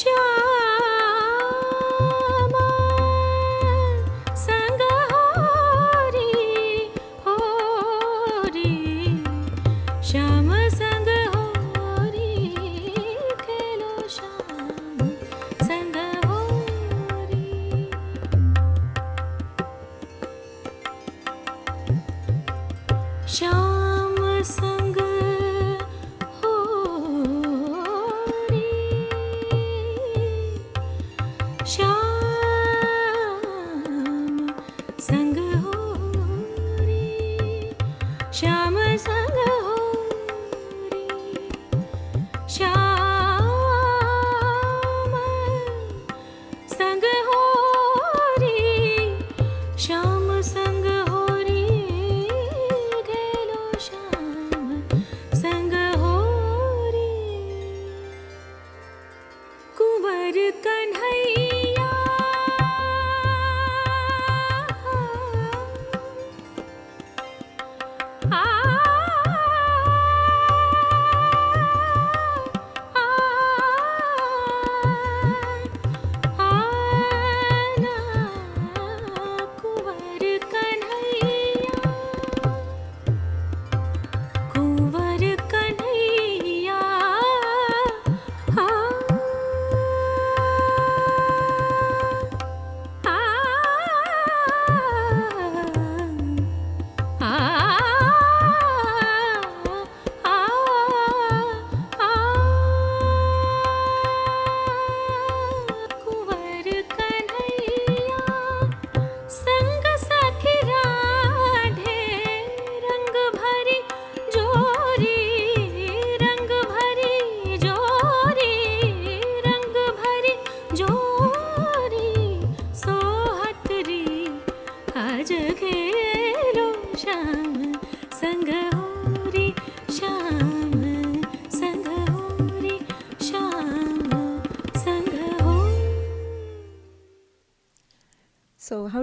Ciao.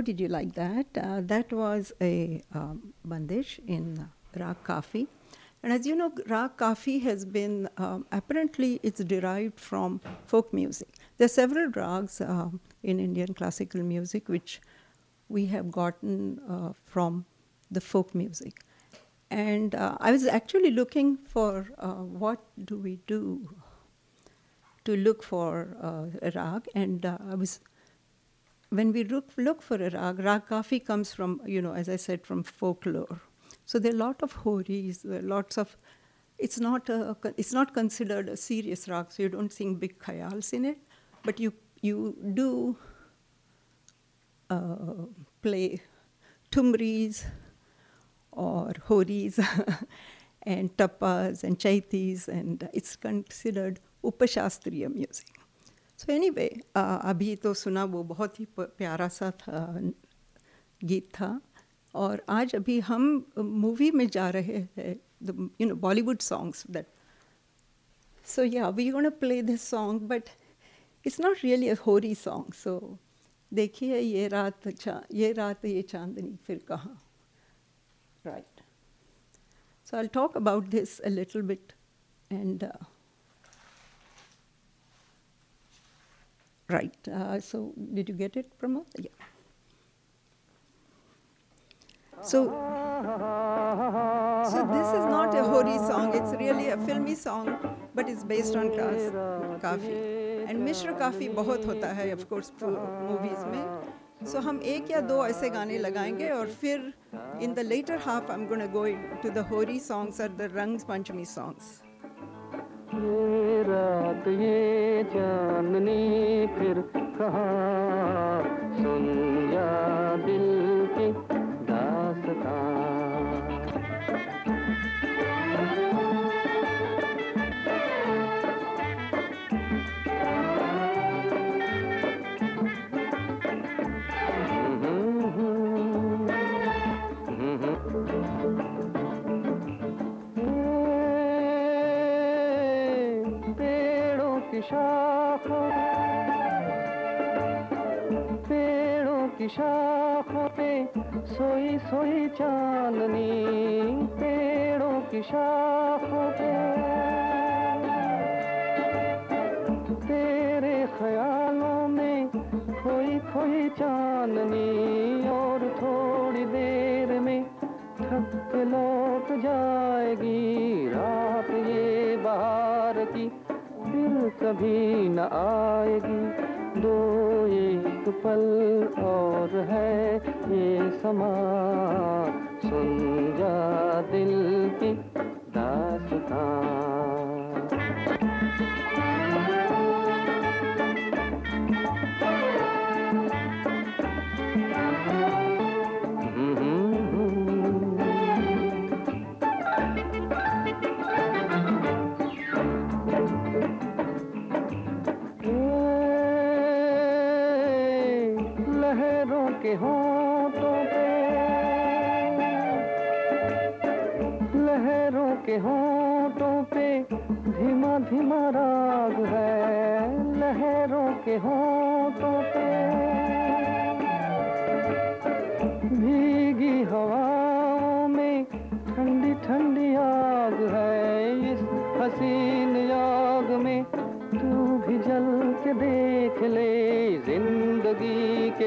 Did you like that? Uh, that was a um, bandish in uh, Rag Kafi. And as you know, Rag Kafi has been, um, apparently, it's derived from folk music. There are several rags um, in Indian classical music which we have gotten uh, from the folk music. And uh, I was actually looking for uh, what do we do to look for uh, a rag, and uh, I was when we look, look for a rag, rag kafi comes from, you know, as I said, from folklore. So there are a lot of horis, there are lots of, it's not, a, it's not considered a serious rag, so you don't sing big khayals in it, but you, you do uh, play thumris or horis and tappas and chaitis, and it's considered upashastriya music. So anyway अभी तो सुना वो बहुत ही प्यारा सा था, गीत था। और आज अभी हम मूवी में जा रहे हैं you know Bollywood songs that so yeah we gonna play this song but it's not really a Hori song so देखिए ये रात ये रात, ये चांदनी, फिर कहाँ? Right so I talk about this a little bit and Right. Uh, so, did you get it, Pramod? Yeah. So, so this is not a Hori song. It's really a filmy song, but it's based on class काफी. And मिश्र काफी बहुत होता है, of course, movies में. So हम एक या दो ऐसे गाने लगाएंगे और फिर in the later half I'm going to go into the Hori songs or the Rang Panchami songs. ये रात ये चांदनी फिर कहा सुन या दिल की शाखों पेड़ों की शाखों पे, सोई सोई चांदनी, पेड़ों की शाखों पे। तेरे ख्यालों में खोई खोई चांदनी और पल और है ये समा सुन। के होठों पे। लहरों के होठों पे धीमा धीमा राग है। लहरों के होठों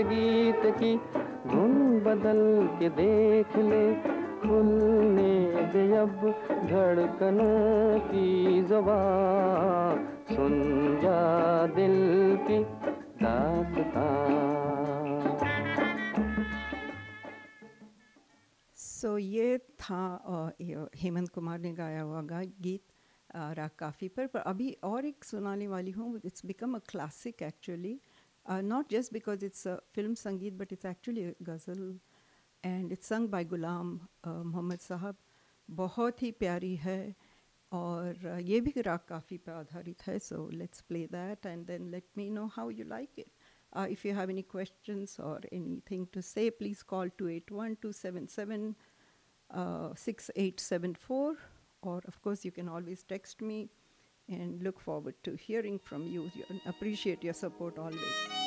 के गीत की धुन बदल के देख ले। खुलने दे अब धड़कनों की जबान सुन जा दिल की दास्तां। सो so, ये था हेमंत कुमार ने गाया हुआ गा गीत राग काफ़ी पर पर अभी और एक सुनाने वाली हूँ it's become a classic actually not just because it's a film संगीत but it's actually ghazal and it's sung by गुलाम अ, मोहम्मद साहब बहुत ही प्यारी है और अ, ये भी राग काफ़ी पर आधारित है so let's play that and then let me know how you like it Uh, if you have any questions or anything to say, please call 281 277 uh, 6874. Or, of course, you can always text me and look forward to hearing from you. You- Appreciate your support always.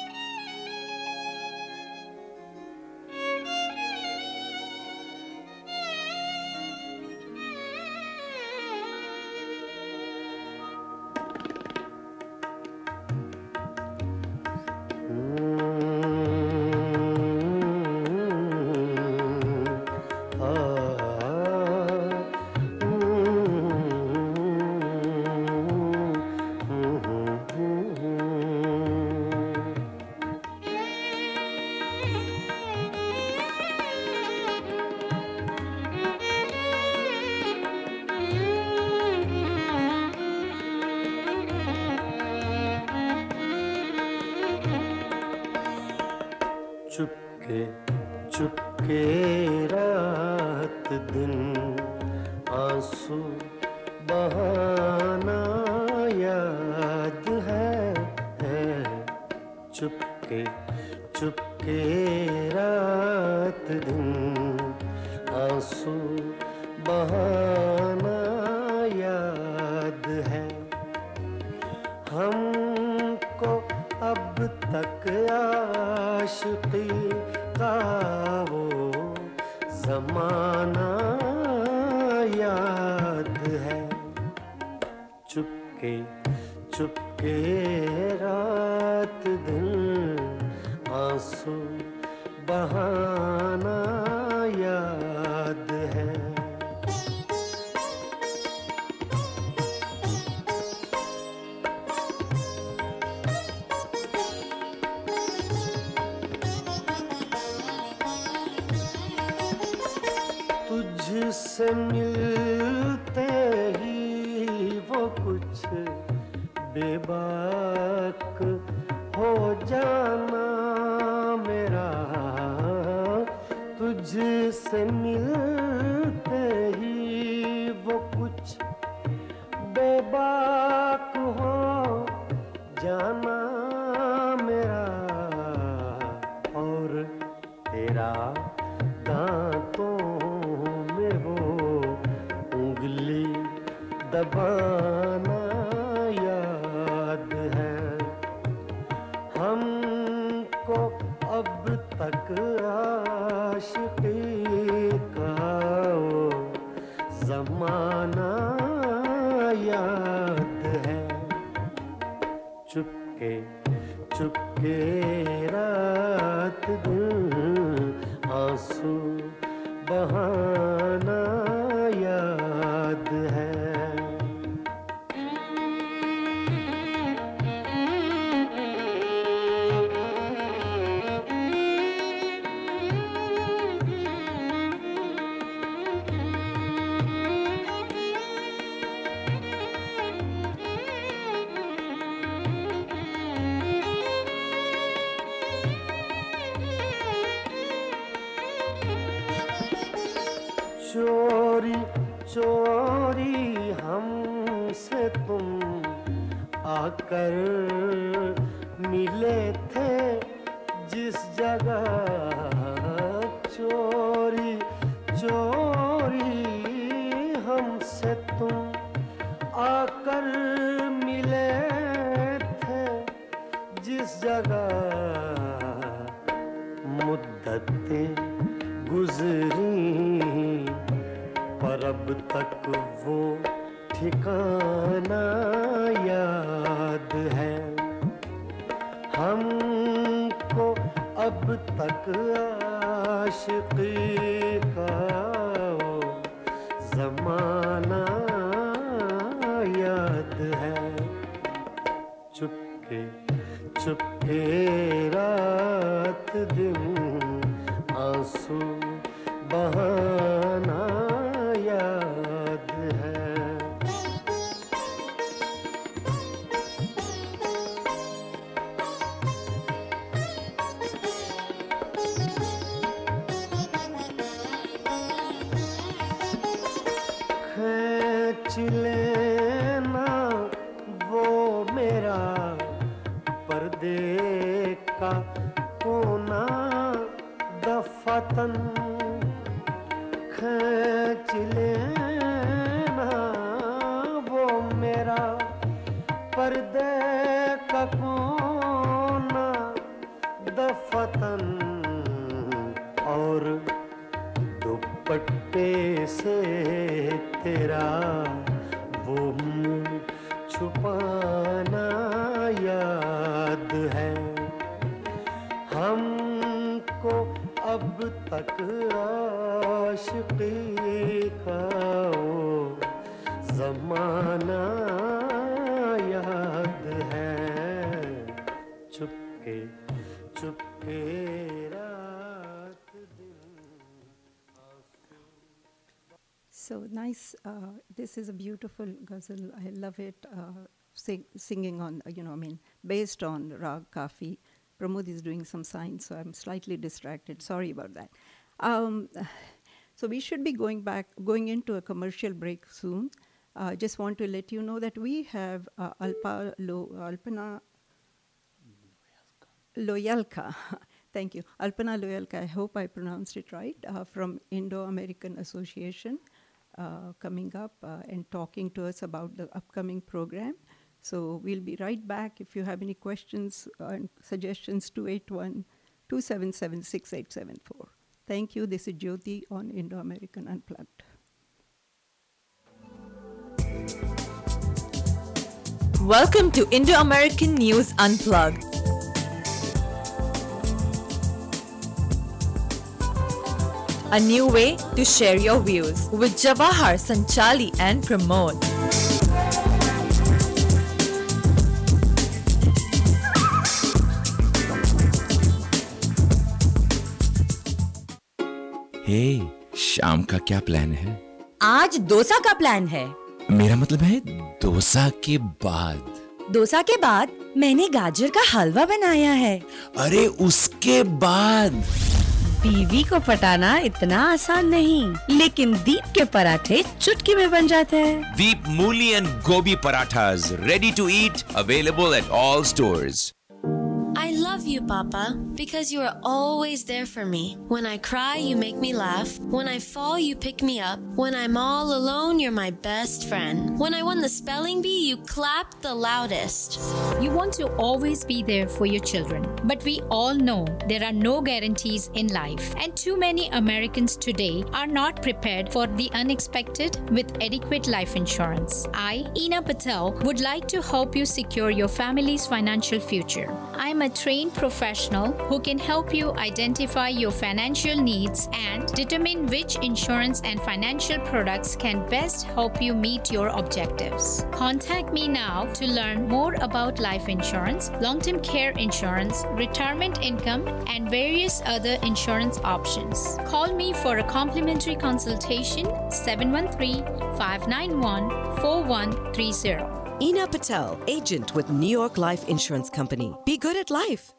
हमको अब तक आशिकी का वो जमाना याद है। चुपके चुपके रात दिन आँसू बहाना chile this is a beautiful ghazal. I love it. Uh, sing, singing on, uh, you know, I mean, based on Rag Kafi. Pramod is doing some signs, so I'm slightly distracted. Sorry about that. Um, so we should be going back, going into a commercial break soon. Uh, just want to let you know that we have uh, Alpa Lo, Alpana Loyalka. Thank you. Alpana Loyalka, I hope I pronounced it right, uh, from Indo American Association, uh, coming up uh, and talking to us about the upcoming program. So we'll be right back. If you have any questions and suggestions, 281 277 6874. Thank you. This is Jyoti on Indo American Unplugged. Welcome to Indo American News Unplugged. A new way to share your views with Jawahar, Sanchali, and Pramod. हे शाम का क्या plan है? आज डोसा का plan है। मेरा मतलब है डोसा के बाद। डोसा के बाद मैंने गाजर का हलवा बनाया है। अरे उसके बाद। बीवी को पटाना इतना आसान नहीं, लेकिन दीप के पराठे चुटकी में बन जाते हैं। Deep mooli and gobhi paratha ready to eat available at all store Love you, Papa, because you are always there for me. When I cry, you make me laugh. When I fall, you pick me up. When I'm all alone, you're my best friend. When I won the spelling bee, you clapped the loudest. You want to always be there for your children, but we all know there are no guarantees in life, and too many Americans today are not prepared for the unexpected with adequate life insurance. I, Ina Patel, would like to help you secure your family's financial future. I'm a trained professional who can help you identify your financial needs and determine which insurance and financial products can best help you meet your objectives. Contact me now to learn more about life insurance, long term care insurance, retirement income, and various other insurance options. Call me for a complimentary consultation 713 591 4130. Ina Patel, agent with New York Life Insurance Company. Be good at life.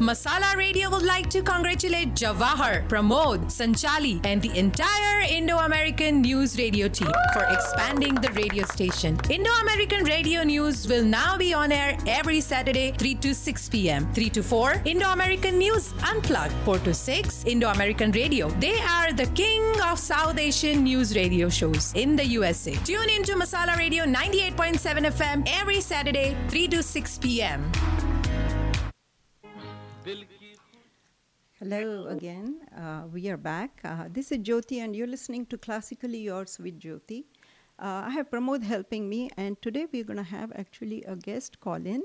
Masala Radio would like to congratulate Jawahar, Pramod, Sanchali, and the entire Indo American News Radio team for expanding the radio station. Indo American Radio News will now be on air every Saturday, 3 to 6 p.m. 3 to 4, Indo American News Unplugged. 4 to 6, Indo American Radio. They are the king of South Asian news radio shows in the USA. Tune in to Masala Radio 98.7 FM every Saturday, 3 to 6 p.m. Hello again. Uh, we are back. Uh, this is Jyoti, and you're listening to Classically Yours with Jyoti. Uh, I have Pramod helping me, and today we're going to have actually a guest call in.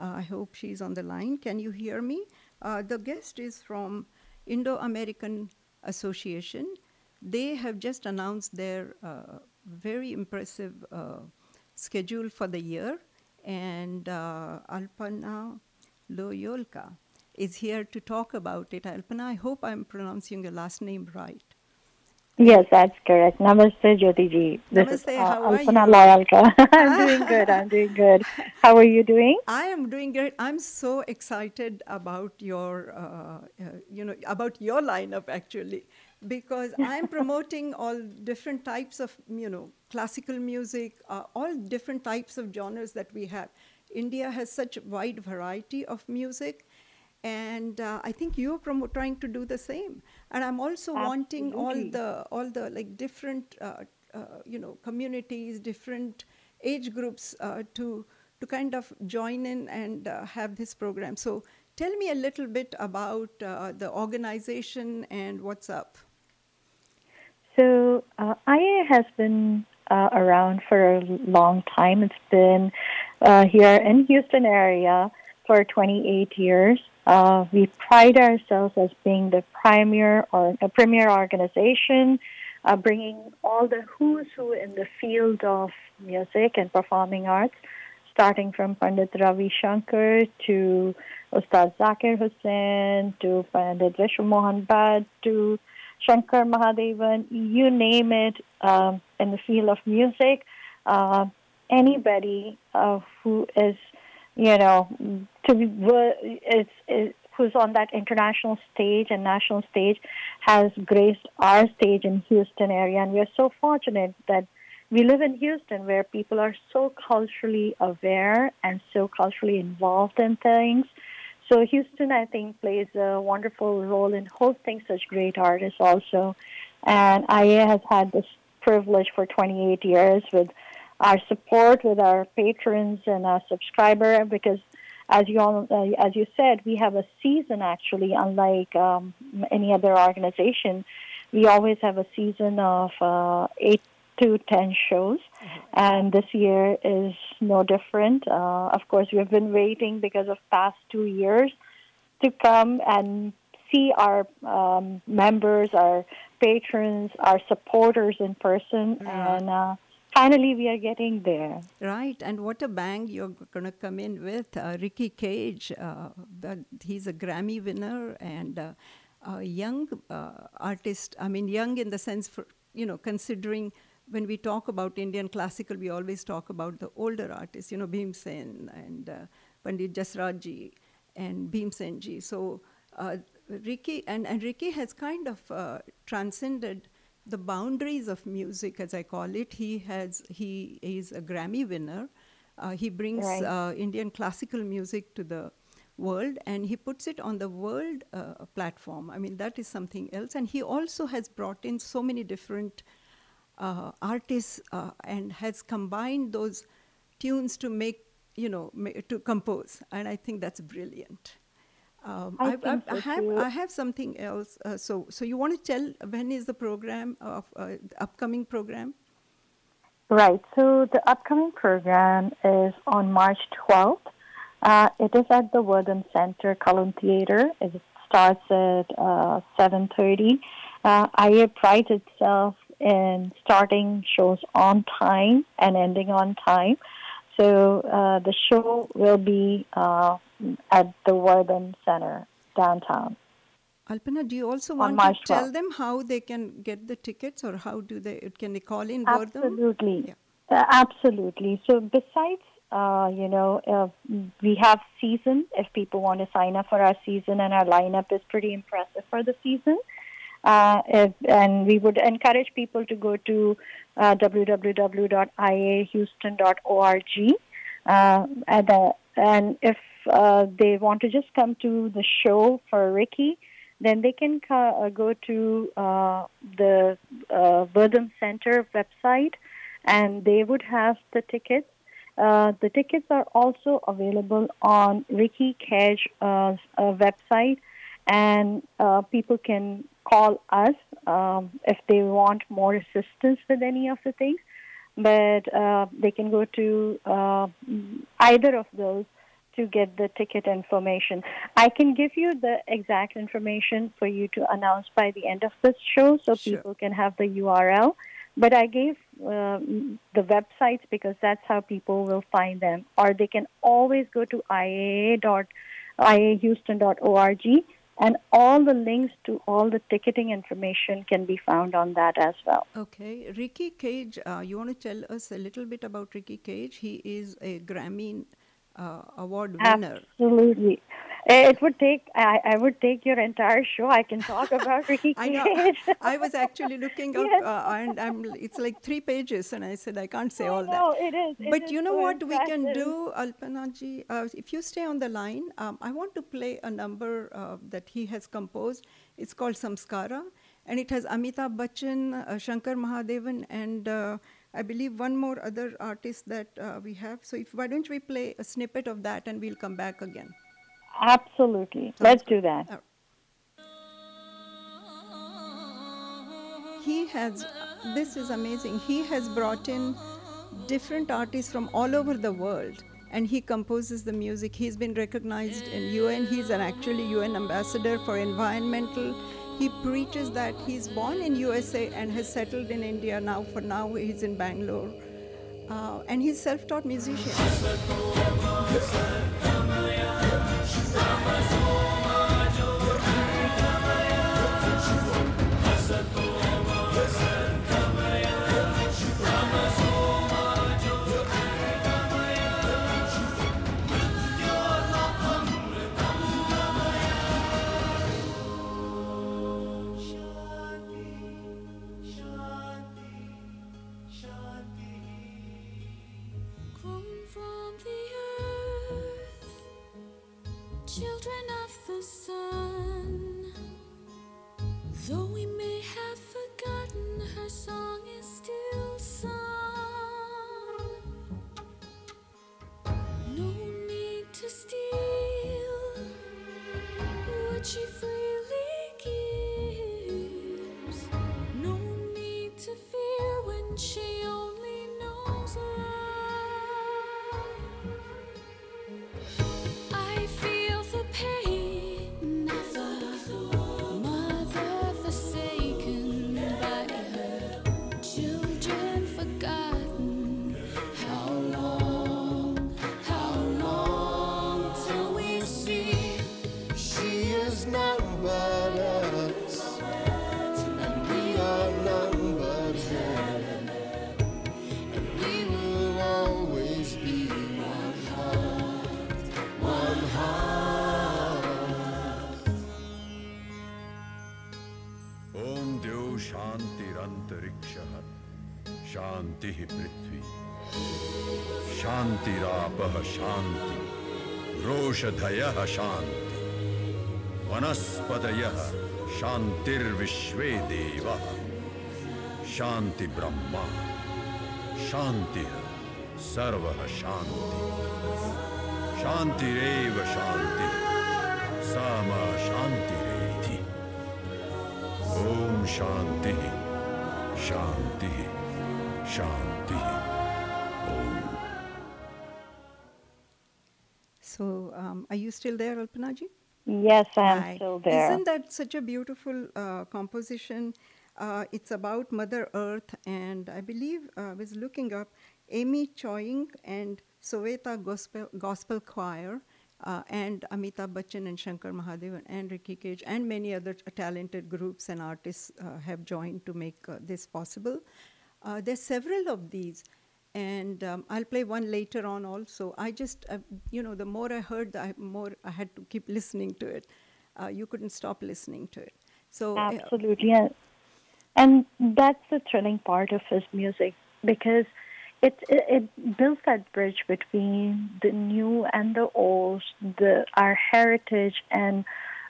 Uh, I hope she's on the line. Can you hear me? Uh, the guest is from Indo American Association. They have just announced their uh, very impressive schedule for the year, and Alpana Loyalka is here to talk about it. Alpana, I hope I'm pronouncing your last name right. Yes, that's correct. Namaste, Jyoti ji. This is Namaste, uh, how are Alpana you? Loyalka. I'm doing good. I'm doing good. How are you doing? I am doing great. I'm so excited about your, uh, uh, you know, about your lineup actually, because I'm promoting all different types of, you know, classical music, uh, all different types of genres that we have. India has such wide variety of music, and uh, I think you're promo- trying to do the same. And I'm also wanting all the all the like different, uh, uh, you know, communities, different age groups uh, to to kind of join in and uh, have this program. So tell me a little bit about uh, the organization and what's up. So, uh, IA has been uh, around for a long time. It's been uh, here in Houston area for 28 years. Uh, we pride ourselves as being the premier or a premier organization, uh, bringing all the who's who in the field of music and performing arts, starting from Pandit Ravi Shankar to Ustad Zakir Hussain to Pandit Vishwa Mohan Bhatt to Shankar Mahadevan, you name it, um, in the field of music. Uh, anybody uh, who is, you know, to be is, is who's on that international stage and national stage has graced our stage in Houston area, and we're so fortunate that we live in Houston where people are so culturally aware and so culturally involved in things. So Houston, I think, plays a wonderful role in hosting such great artists also. And IA has had this privilege for 28 years with our support with our patrons and our subscriber because as you all, uh, as you said, we have a season actually, unlike um, any other organization. We always have a season of uh, eight to ten shows, and this year is no different. Uh, of course, we have been waiting because of past two years to come and see our um, members, our patrons, our supporters in person, and uh, finally we are getting there. Right, and what a bang you're going to come in with. Uh, Ricky Kej, uh, he's a Grammy winner and uh, a young uh, artist. I mean, young in the sense, for, you know, considering when we talk about Indian classical, we always talk about the older artists, you know, Bhimsen and uh, Pandit Jasraj and Bhimsen ji. So uh, Ricky, and, and Ricky has kind of transcended the boundaries of music, as I call it. He has he is a Grammy winner. Uh, he brings Right. uh, Indian classical music to the world and he puts it on the world uh, platform. I mean, that is something else. And he also has brought in so many different uh, artists uh, and has combined those tunes to make, you know, to compose. And I think that's brilliant. Um, I I, think I, have. I have something else. Uh, so so you want to tell when is the program of uh, the upcoming program? Right. So the upcoming program is on March 12th. Uh, it is at the Wortham Center Cullen Theater. It starts at uh, 7:30. Uh, IA prides itself in starting shows on time and ending on time. So uh, the show will be uh, at the Wortham Center downtown. Alpana, do you also want to tell them how they can get the tickets or how do they can they call in? Absolutely. Uh, absolutely. So besides, uh, you know, uh, we have season. If people want to sign up for our season, and our lineup is pretty impressive for the season. Uh, if, and we would encourage people to go to uh, www.iahouston.org. Uh, and, uh, and if uh, they want to just come to the show for Ricky, then they can co- uh, go to the uh, Wortham Center website and they would have the tickets. The tickets are also available on Ricky Kej uh, website, and people can call us um, if they want more assistance with any of the things. But uh, they can go to uh, either of those to get the ticket information. I can give you the exact information for you to announce by the end of this show so people can have the URL. But I gave um, the websites because that's how people will find them. Or they can always go to iaa.iahouston.org and all the links to all the ticketing information can be found on that as well. Okay, Ricky Kej, uh, you want to tell us a little bit about Ricky Kej? He is a Grammy uh, Award winner. Absolutely. Eh, It would take I, I would take your entire show. I can talk about Ricky I know. I was actually looking up, Yes. uh, and I'm. It's like three pages, and I said I can't say all know, that. it is. It but is you know so what we can do, Alpanaji? Uh, if you stay on the line, um, I want to play a number uh, that he has composed. It's called Samskara, and it has Amitabh Bachchan, uh, Shankar Mahadevan, and uh, I believe one more other artist that uh, we have. So, if why don't we play a snippet of that, and we'll come back again. Absolutely. Let's do that. he has this is amazing he has brought in different artists from all over the world and he composes the music he's been recognized in un he's an actually un ambassador for environmental he preaches that he's born in usa and has settled in india now for now he's in bangalore. Uh, and he's self-taught musician sun. Though we may have forgotten, her song is still sung. No need to steal what she शान्तिः। रोषधयः शान्ति। वनस्पतयः शान्तिर्विश्वे देवः। शान्ति ब्रह्मा। शान्तिः सर्वः शान्ति। शान्तिरेव शान्तिः। सा मा शान्तिरेधि। ॐ शान्तिः। शान्तिः। Still there, Alpanaji? Yes, I am Hi. still there. Isn't that such a beautiful uh, composition? Uh, it's about Mother Earth, and I believe uh, I was looking up Ani Choying and Soweto Gospel, Gospel Choir, uh, and Amitabh Bachchan and Shankar Mahadevan and Ricky Kej and many other talented groups and artists uh, have joined to make uh, this possible. Uh, there's several of these, and um, I'll play one later on also. I just, uh, you know, the more I heard, the more I had to keep listening to it. Uh, you couldn't stop listening to it. So uh, Absolutely. And, and that's the thrilling part of his music because it, it, it builds that bridge between the new and the old, the, our heritage, and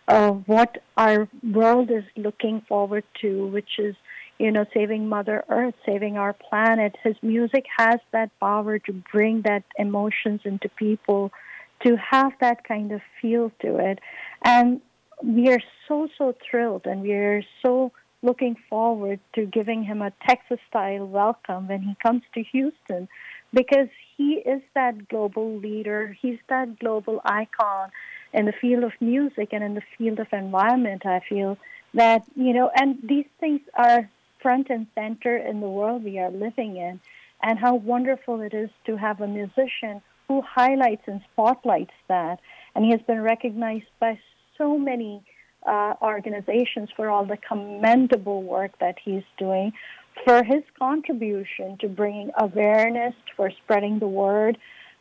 uh, what our world is looking forward to, which is, you know, saving Mother Earth, saving our planet. His music has that power to bring that emotions into people, to have that kind of feel to it. And we are so, so thrilled and we are so looking forward to giving him a Texas style welcome when he comes to Houston because he is that global leader. He's that global icon in the field of music and in the field of environment. I feel that, you know, and these things are front and center in the world we are living in, and how wonderful it is to have a musician who highlights and spotlights that. And he has been recognized by so many uh, organizations for all the commendable work that he's doing, for his contribution to bringing awareness, for spreading the word,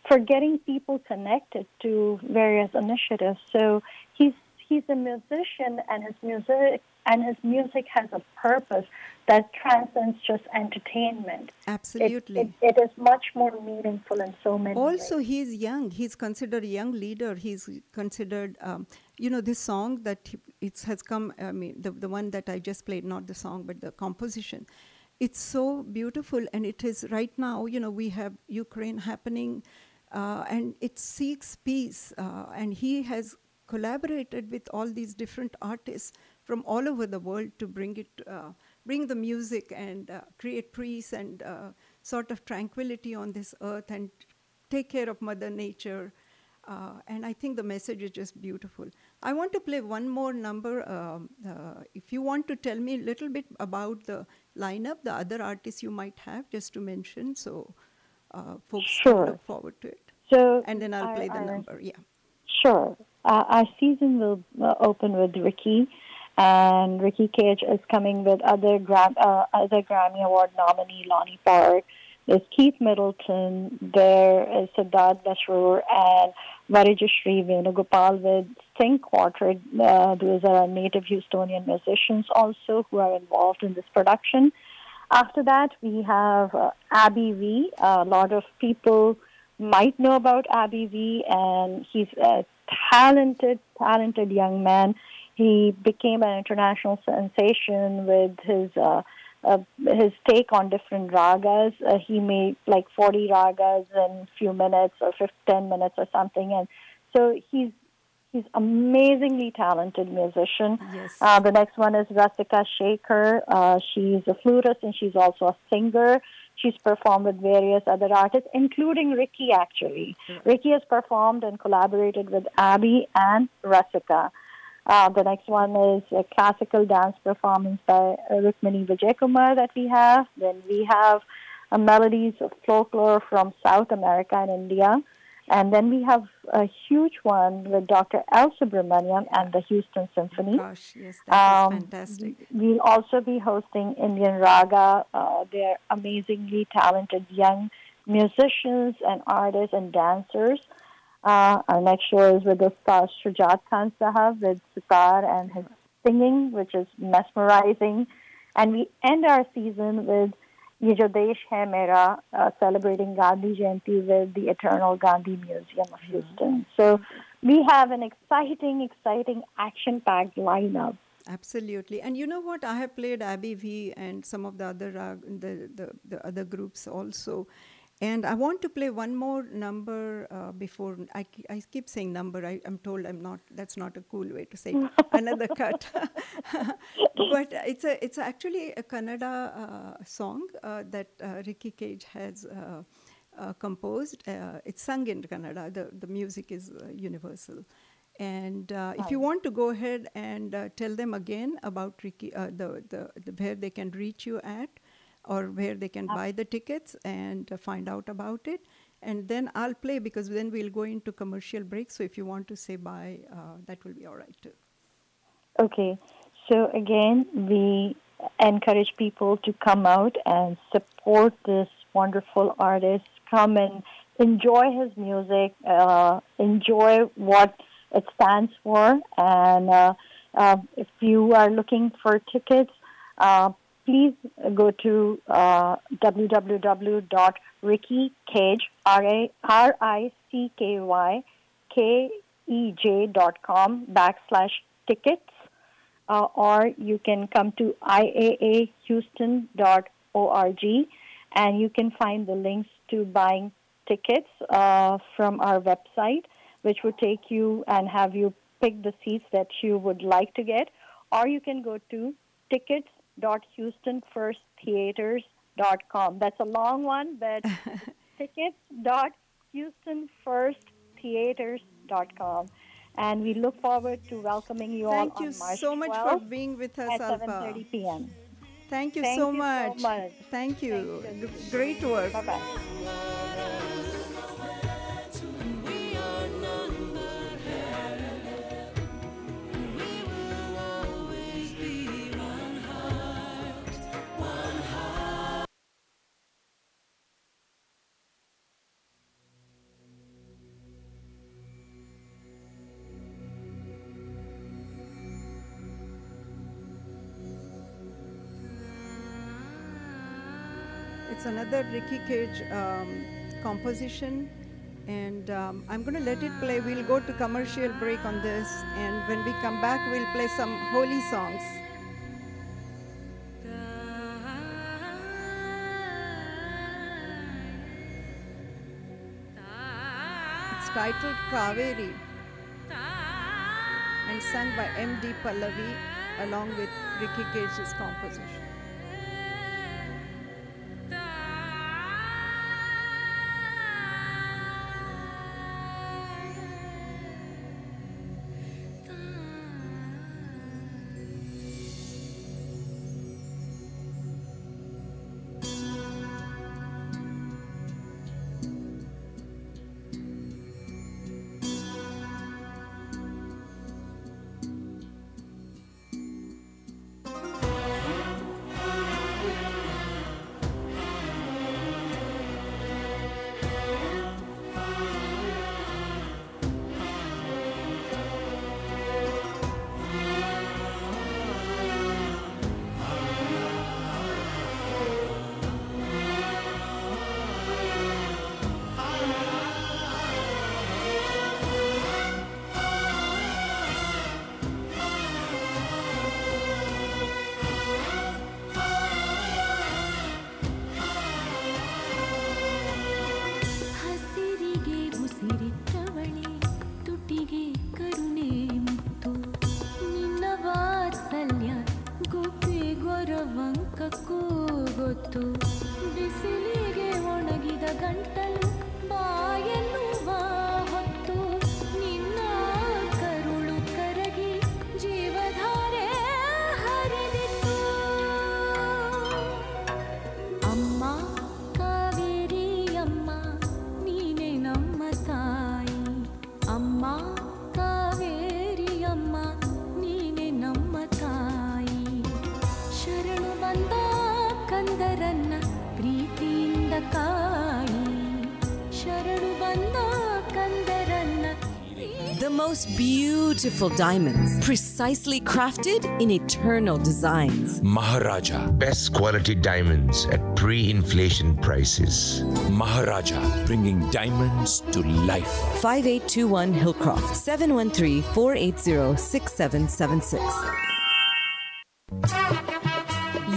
for getting people connected to various initiatives. So he's he's a musician, and his music and his music has a purpose that transcends just entertainment. Absolutely. it- it is much more meaningful in so many ways. also he's young he's considered a young leader he's considered um, you know this song that he, it has come i mean the, the one that i just played not the song but the composition it's so beautiful and it is right now you know we have ukraine happening uh, and it seeks peace uh, and he has collaborated with all these different artists from all over the world to bring it uh, bring the music and uh, create peace and uh, sort of tranquility on this earth and take care of mother nature. Uh, and i think the message is just beautiful. I want to play one more number um, uh, if you want to tell me a little bit about the lineup the other artists you might have just to mention. So uh, folks can look forward to it. So and then i'll our- play the our- number yeah. Sure. Uh, our season will uh, open with Ricky, and Ricky Kej is coming with other Gram- uh, other Grammy Award nominee Lonnie Park. There's Keith Middleton. There is Siddharth Masroor and Varijashri Venugopal with Sing Quartet. Uh, those are native Houstonian musicians also who are involved in this production. After that, we have uh, Abby V. A lot of people might know about Abby V, and he's a talented, talented young man. He became an international sensation with his uh, uh, his take on different ragas. Uh, he made like 40 ragas in a few minutes or 15, 10 minutes or something, and so he's he's amazingly talented musician. Yes. Uh, the next one is Rasika Shekar. Uh, she's a flutist and she's also a singer. She's performed with various other artists, including Ricky, actually. Ricky has performed and collaborated with Abby and Rasika. Uh, the next one is a classical dance performance by Rukmini Vijayakumar that we have. Then we have uh, melodies of folklore from South America and India. And then we have a huge one with Dr. L. Subramaniam and the Houston Symphony. gosh yes that Um, is fantastic We'll also be hosting Indian Raga. Uh, they're amazingly talented young musicians and artists and dancers. Uh, our next show is with the star Shujat Khan Sahab with sitar and his singing, which is mesmerizing. And we end our season with ये जो देश है मेरा celebrating Gandhi Jayanti with the eternal Gandhi museum of Houston. So we have an exciting, exciting action packed lineup. Absolutely, and you know what? I have played Abby V and some of the other uh, the, the, the other groups also, and I want to play one more number uh, before I, I keep saying number. I, I'm told I'm not. That's not a cool way to say another cut. but it's a it's actually a Kannada uh, song uh, that uh, Ricky Kej has. Uh, uh, composed. Uh, it's sung in Kannada. The, the music is uh, universal. And uh, if you want to go ahead and uh, tell them again about Ricky, uh, the, the, the where they can reach you at, or where they can buy the tickets and uh, find out about it, and then I'll play because then we'll go into commercial break. So if you want to say bye, uh, that will be all right too. Okay, so again, we encourage people to come out and support this wonderful artist. Come and enjoy his music, uh, enjoy what it stands for, and uh, uh, if you are looking for tickets, uh, please go to uh, www.rickykej, R-I-C-K-Y, K-E-J dot com backslash tickets uh, or you can come to iaahouston.org and you can find the links to buying tickets uh, from our website, which would take you and have you pick the seats that you would like to get. Or you can go to tickets.houstonfirsttheaters.com. That's a long one, but tickets.houstonfirsttheaters.com. And we look forward to welcoming you Thank all Thank you so much for being with us, at Alpa. 7:30 p.m. Thank you Thank so you so much. much. Thank you. G- Great work. Bye bye. Another Ricky Kej um, composition, and um, I'm going to let it play. We'll go to commercial break on this, and when we come back, we'll play some Holi songs. It's titled Kaveri and sung by M.D. Pallavi along with Ricky Kej's composition. Most beautiful diamonds, precisely crafted in eternal designs. Maharaja. Best quality diamonds at pre inflation prices. Maharaja, bringing diamonds to life. 5821 Hillcroft, 713 480 6776.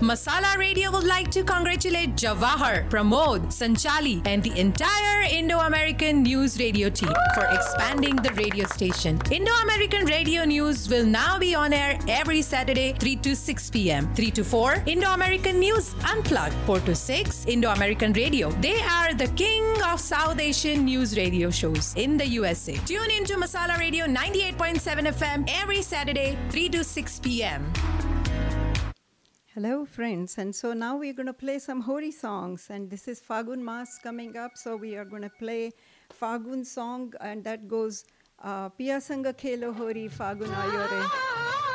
Masala Radio would like to congratulate Jawahar, Pramod, Sanchali, and the entire Indo American News Radio team for expanding the radio station. Indo American Radio News will now be on air every Saturday, 3 to 6 p.m. 3 to 4, Indo American News Unplugged. 4 to 6, Indo American Radio. They are the king of South Asian news radio shows in the USA. Tune in to Masala Radio 98.7 FM every Saturday, 3 to 6 p.m. Hello, friends. And so now we're going to play some Hori songs. And this is Fagun Mas coming up. So we are going to play Fagun song, and that goes uh, Pia Sanga Khelo Hori Fagun Ayore.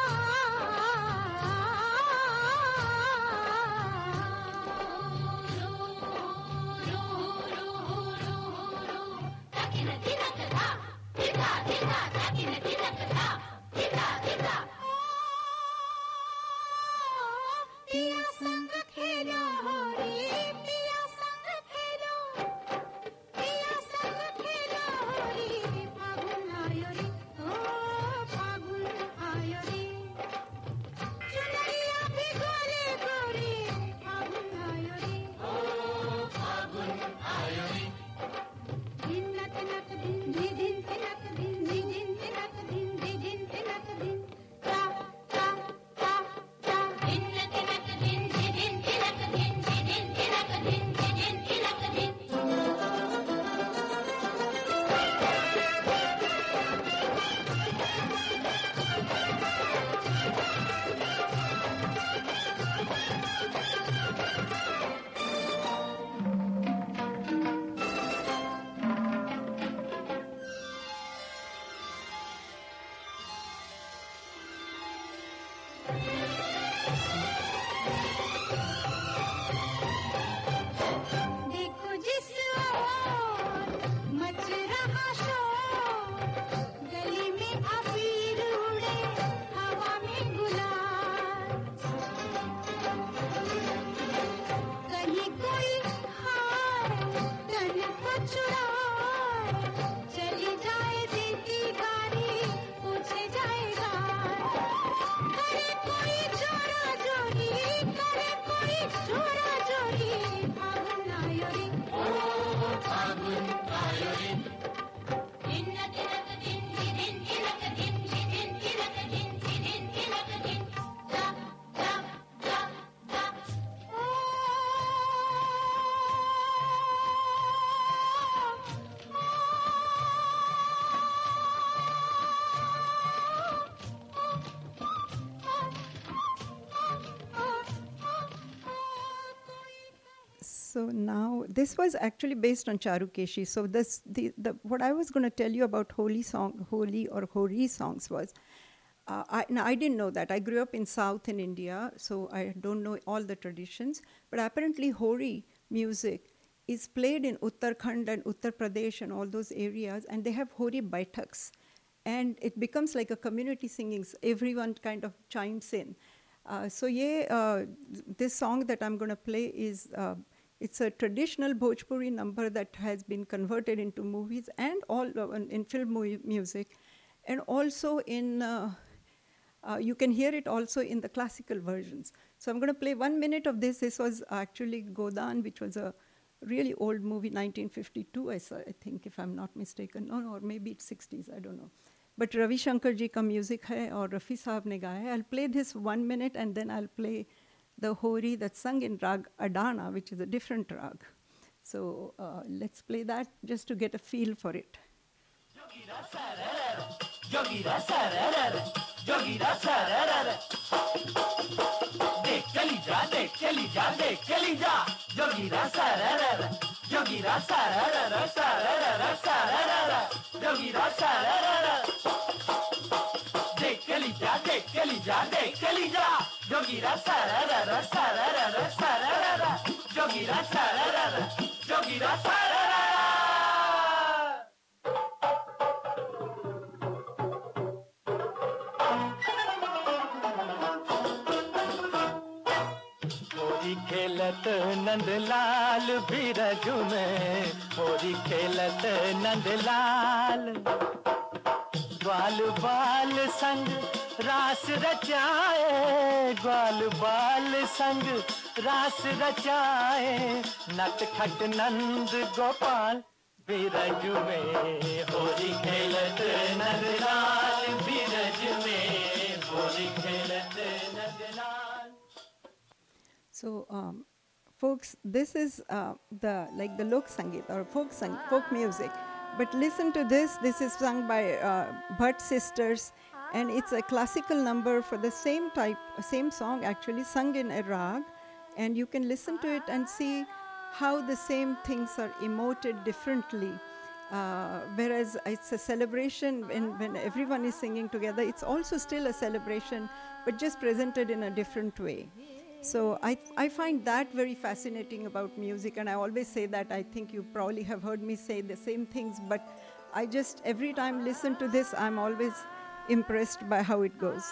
So now this was actually based on Charukeshi. So this the, the what I was going to tell you about Holi song, Holi or Hori songs was. Uh, I, now I didn't know that. I grew up in South in India, so I don't know all the traditions. But apparently, Hori music is played in Uttarakhand and Uttar Pradesh and all those areas, and they have Hori baitaks, and it becomes like a community singing. Everyone kind of chimes in. Uh, so yeah, uh, this song that I'm going to play is uh, it's a traditional Bhojpuri number that has been converted into movies and all uh, in film mu- music, and also in uh, uh, you can hear it also in the classical versions. So I'm going to play one minute of this. This was actually Godan, which was a really old movie, 1952, I, saw, I think, if I'm not mistaken. No, no, or maybe it's 60s, I don't know. But Ravi Shankar ji ka music hai or Rafi Saab ne hai. I'll play this one minute and then I'll play the Hori that's sung in Rag Adana, which is a different rag. So uh, let's play that just to get a feel for it. चली जा दे चली जा दे चली जा जोगिरा सारा रा रा सारा रा रा सारा रा रा जोगिरा सारा रा रा जोगिरा सारा रा रा खेलत नंदलाल भी रजू में। मोरी खेलत नंदलाल। ग्वाल बाल संग रास रचाए ग्वाल बाल संग रास रचाए नट खट नंद गोपाल बीरज में होरी खेलत नंदलाल बीरज में होरी खेलत Nandlal So, um, folks, this is uh, the like the lok sangeet or folk sang. But listen to this. This is sung by uh, Bhatt sisters, and it's a classical number for the same type, same song actually sung in a rag, and you can listen to it and see how the same things are emoted differently. Uh, whereas it's a celebration when, when everyone is singing together, it's also still a celebration, but just presented in a different way. So I, I find that very fascinating about music, and I always say that I think you probably have heard me say the same things, but I just every time listen to this, I'm always impressed by how it goes.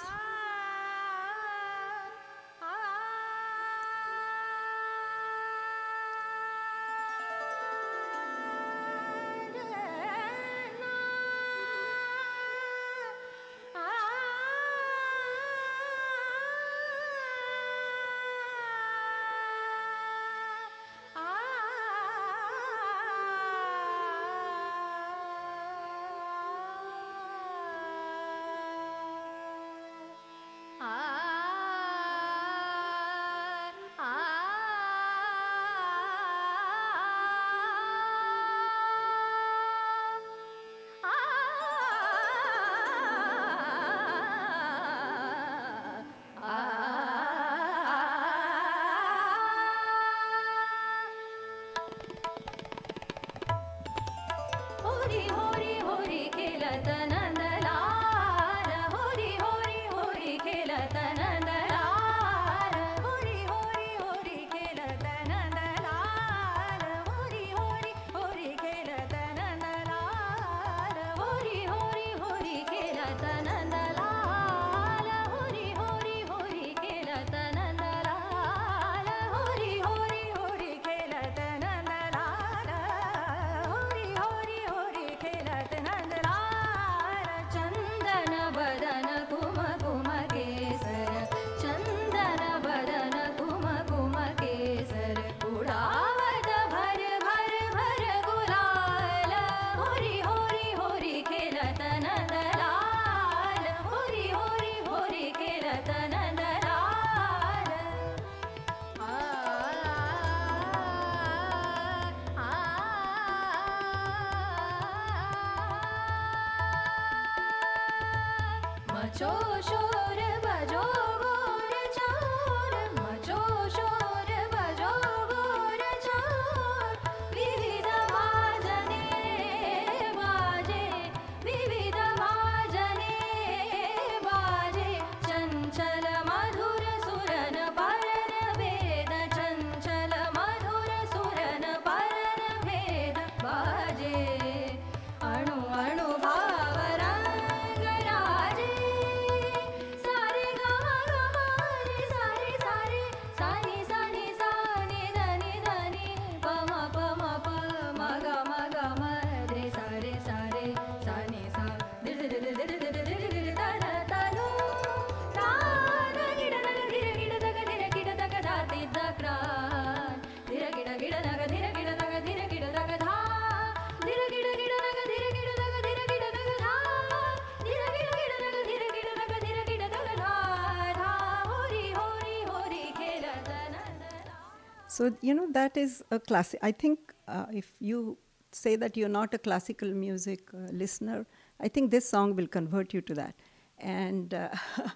So, you know, that is a classic. I think uh, if you say that you're not a classical music uh, listener, I think this song will convert you to that. And uh,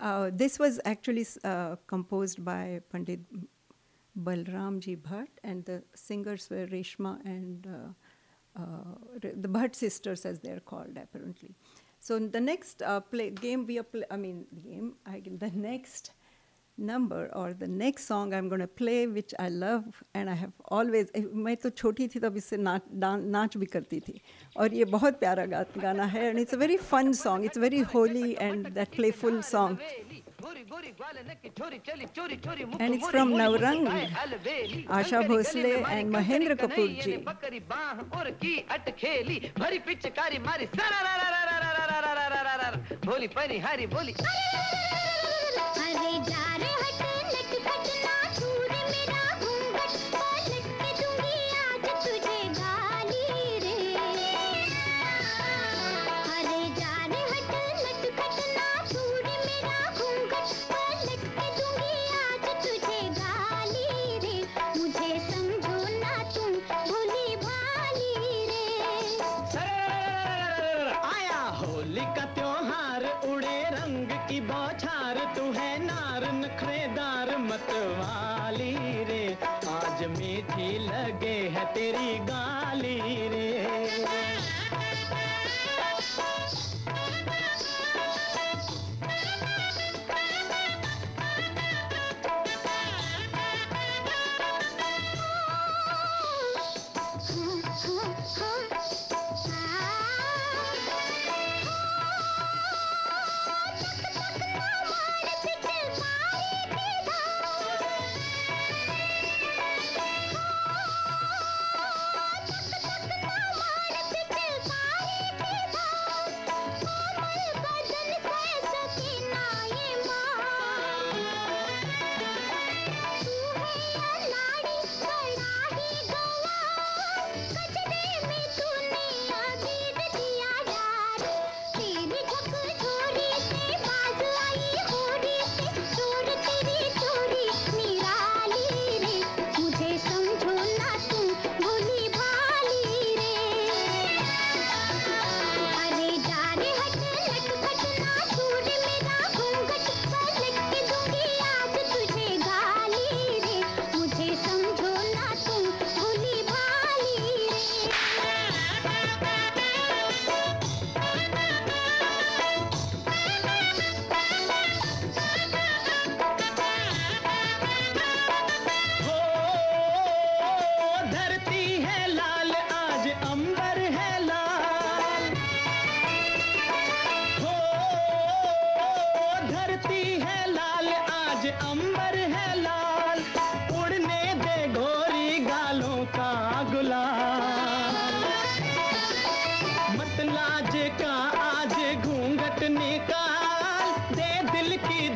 Uh, this was actually uh, composed by Pandit Balramji Bhatt, and the singers were Reshma and uh, the Bhatt sisters, as they're called, apparently. So the next play game we are, pl- I mean game, I, the next number or the next song I'm going to play, which I love and I have always. eh, मैं तो छोटी थी तब इससे नाच डां- नाच भी करती थी और ये बहुत प्यारा गा, गाना है and it's a very fun song. It's very holy and that playful song. And it's from Navrang, Asha Bhosle and Mahendra Kapoor ji.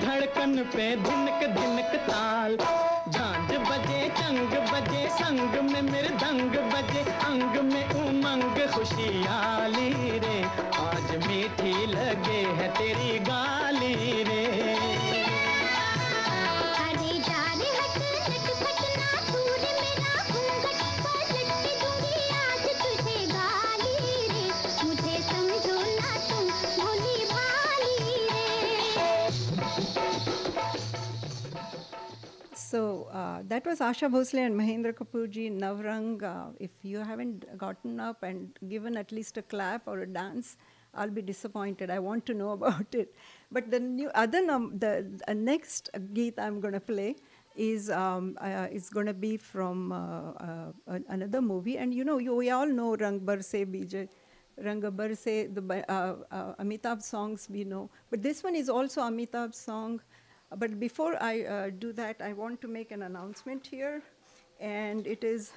धड़कन पे धिनक धिनक ताल। झांझ बजे चंग बजे, संग में मेरे दंग बजे, अंग में उमंग, खुशियाली रे। आज मीठी लगे है तेरी गाली रे। That was Asha Bhosle and Mahendra Kapoorji, Navrang. If you haven't gotten up and given at least a clap or a dance, I'll be disappointed. I want to know about it. But the new other num- the uh, next geet I'm going to play is um, uh, is going to be from uh, uh, another movie, and you know you we all know Rang Barse BJ. Rang Barse, the uh, uh, Amitabh songs we know, but this one is also Amitabh's song. But before I uh, do that, I want to make an announcement here, and it is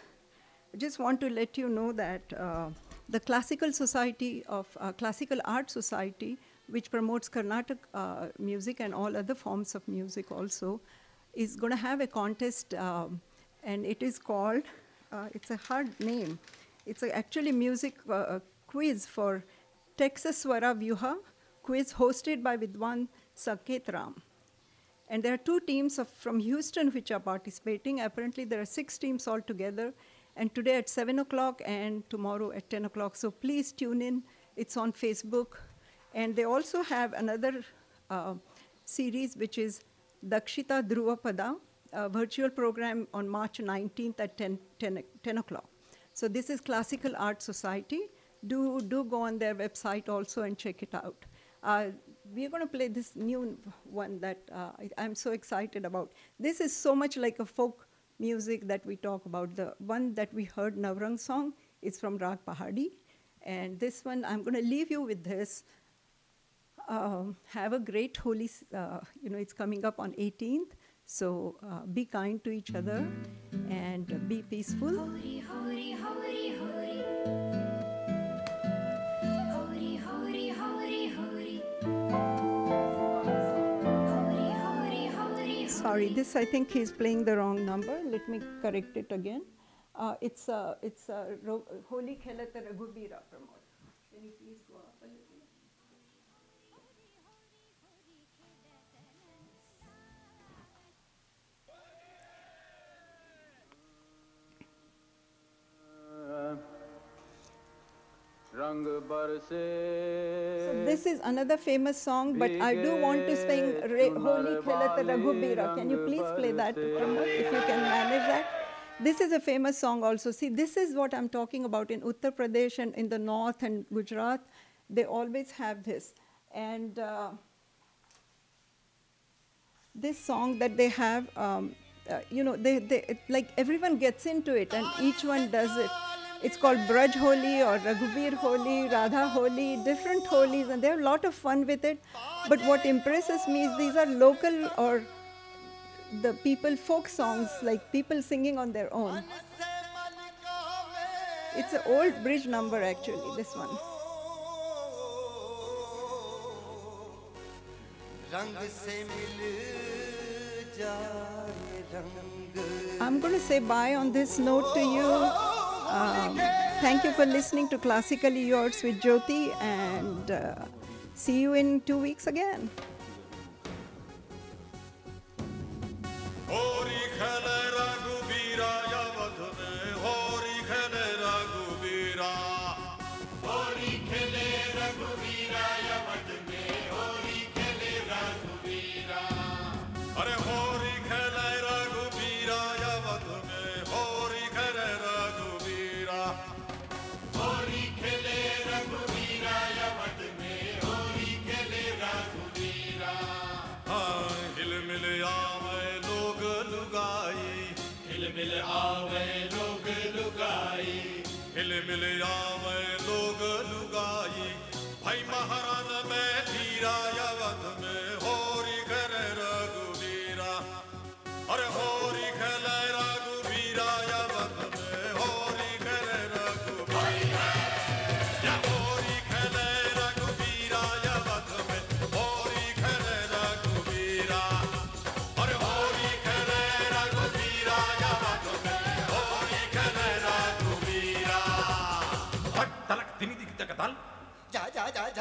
I just want to let you know that uh, the Classical Society of uh, Classical Art Society, which promotes Carnatic music and all other forms of music also, is going to have a contest, um, and it is called. Uh, it's a hard name. It's a actually music uh, quiz for Texas Swara Vyuha quiz hosted by Vidwan Saket Ram. And there are two teams of, from Houston which are participating. Apparently, there are six teams altogether. And today at 7 o'clock and tomorrow at 10 o'clock. So please tune in. It's on Facebook. And they also have another uh, series, which is Dakshita Dhruvapada, a virtual program on March 19th at 10, 10, 10 o'clock. So this is Classical Art Society. Do, do go on their website also and check it out. Uh, we're going to play this new one that uh, I, I'm so excited about. This is so much like a folk music that we talk about. The one that we heard, Navrang song, is from Rag Pahadi. And this one, I'm going to leave you with this. Um, have a great Holi, uh, you know, it's coming up on 18th. So uh, be kind to each other and uh, be peaceful. Sorry, this I think he's playing the wrong number. Let me correct it again. Uh, it's uh, it's Ro- Holi Khelata Raghubira Pramod. Can you please go So this is another famous song, but I do want to sing Re- Holi Khelata Raghubira. Can you please play that, Pramod, if you can manage that? This is a famous song also. See, this is what I'm talking about in Uttar Pradesh and in the north and Gujarat. They always have this. And uh, this song that they have, um, uh, you know, they, they it, like everyone gets into it and each one does it. It's called Braj Holi or Raghubir Holi, Radha Holi, different Holis, and they have a lot of fun with it. But what impresses me is these are local or the people folk songs, like people singing on their own. It's an old Brij number, actually, this one. I'm going to say bye on this note to you. Um, thank you for listening to Classically Yours with Jyoti, and uh, see you in two weeks again.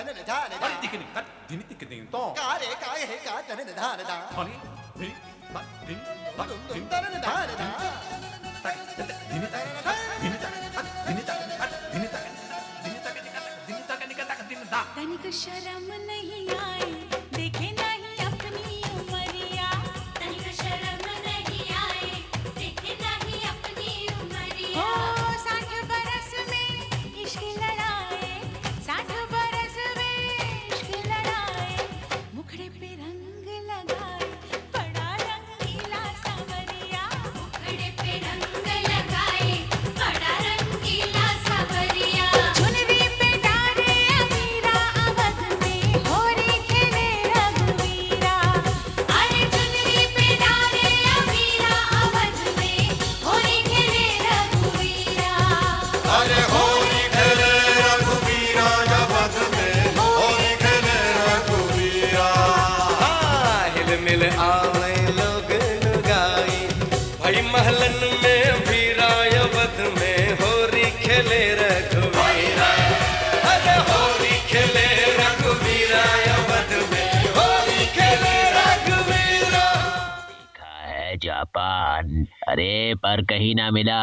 ధన నిధాన మరి దికిని cut దిని దికి దింతో కారే కాయ హే కా ధన నిధాన దా మరి ది బట్ దిన్ బట్ దిన్ ధన నిధాన దా తక దిని తక దిని తక దిని తక దిని తక దిని తక దిని తక దిని తక దిని తక దిని दा धनिक शर्म नहीं आई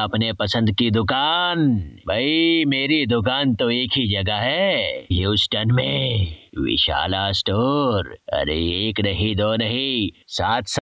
अपने पसंद की दुकान। भाई, मेरी दुकान तो एक ही जगह है, ह्यूस्टन में। विशाला स्टोर। अरे, एक नहीं, दो नहीं, सात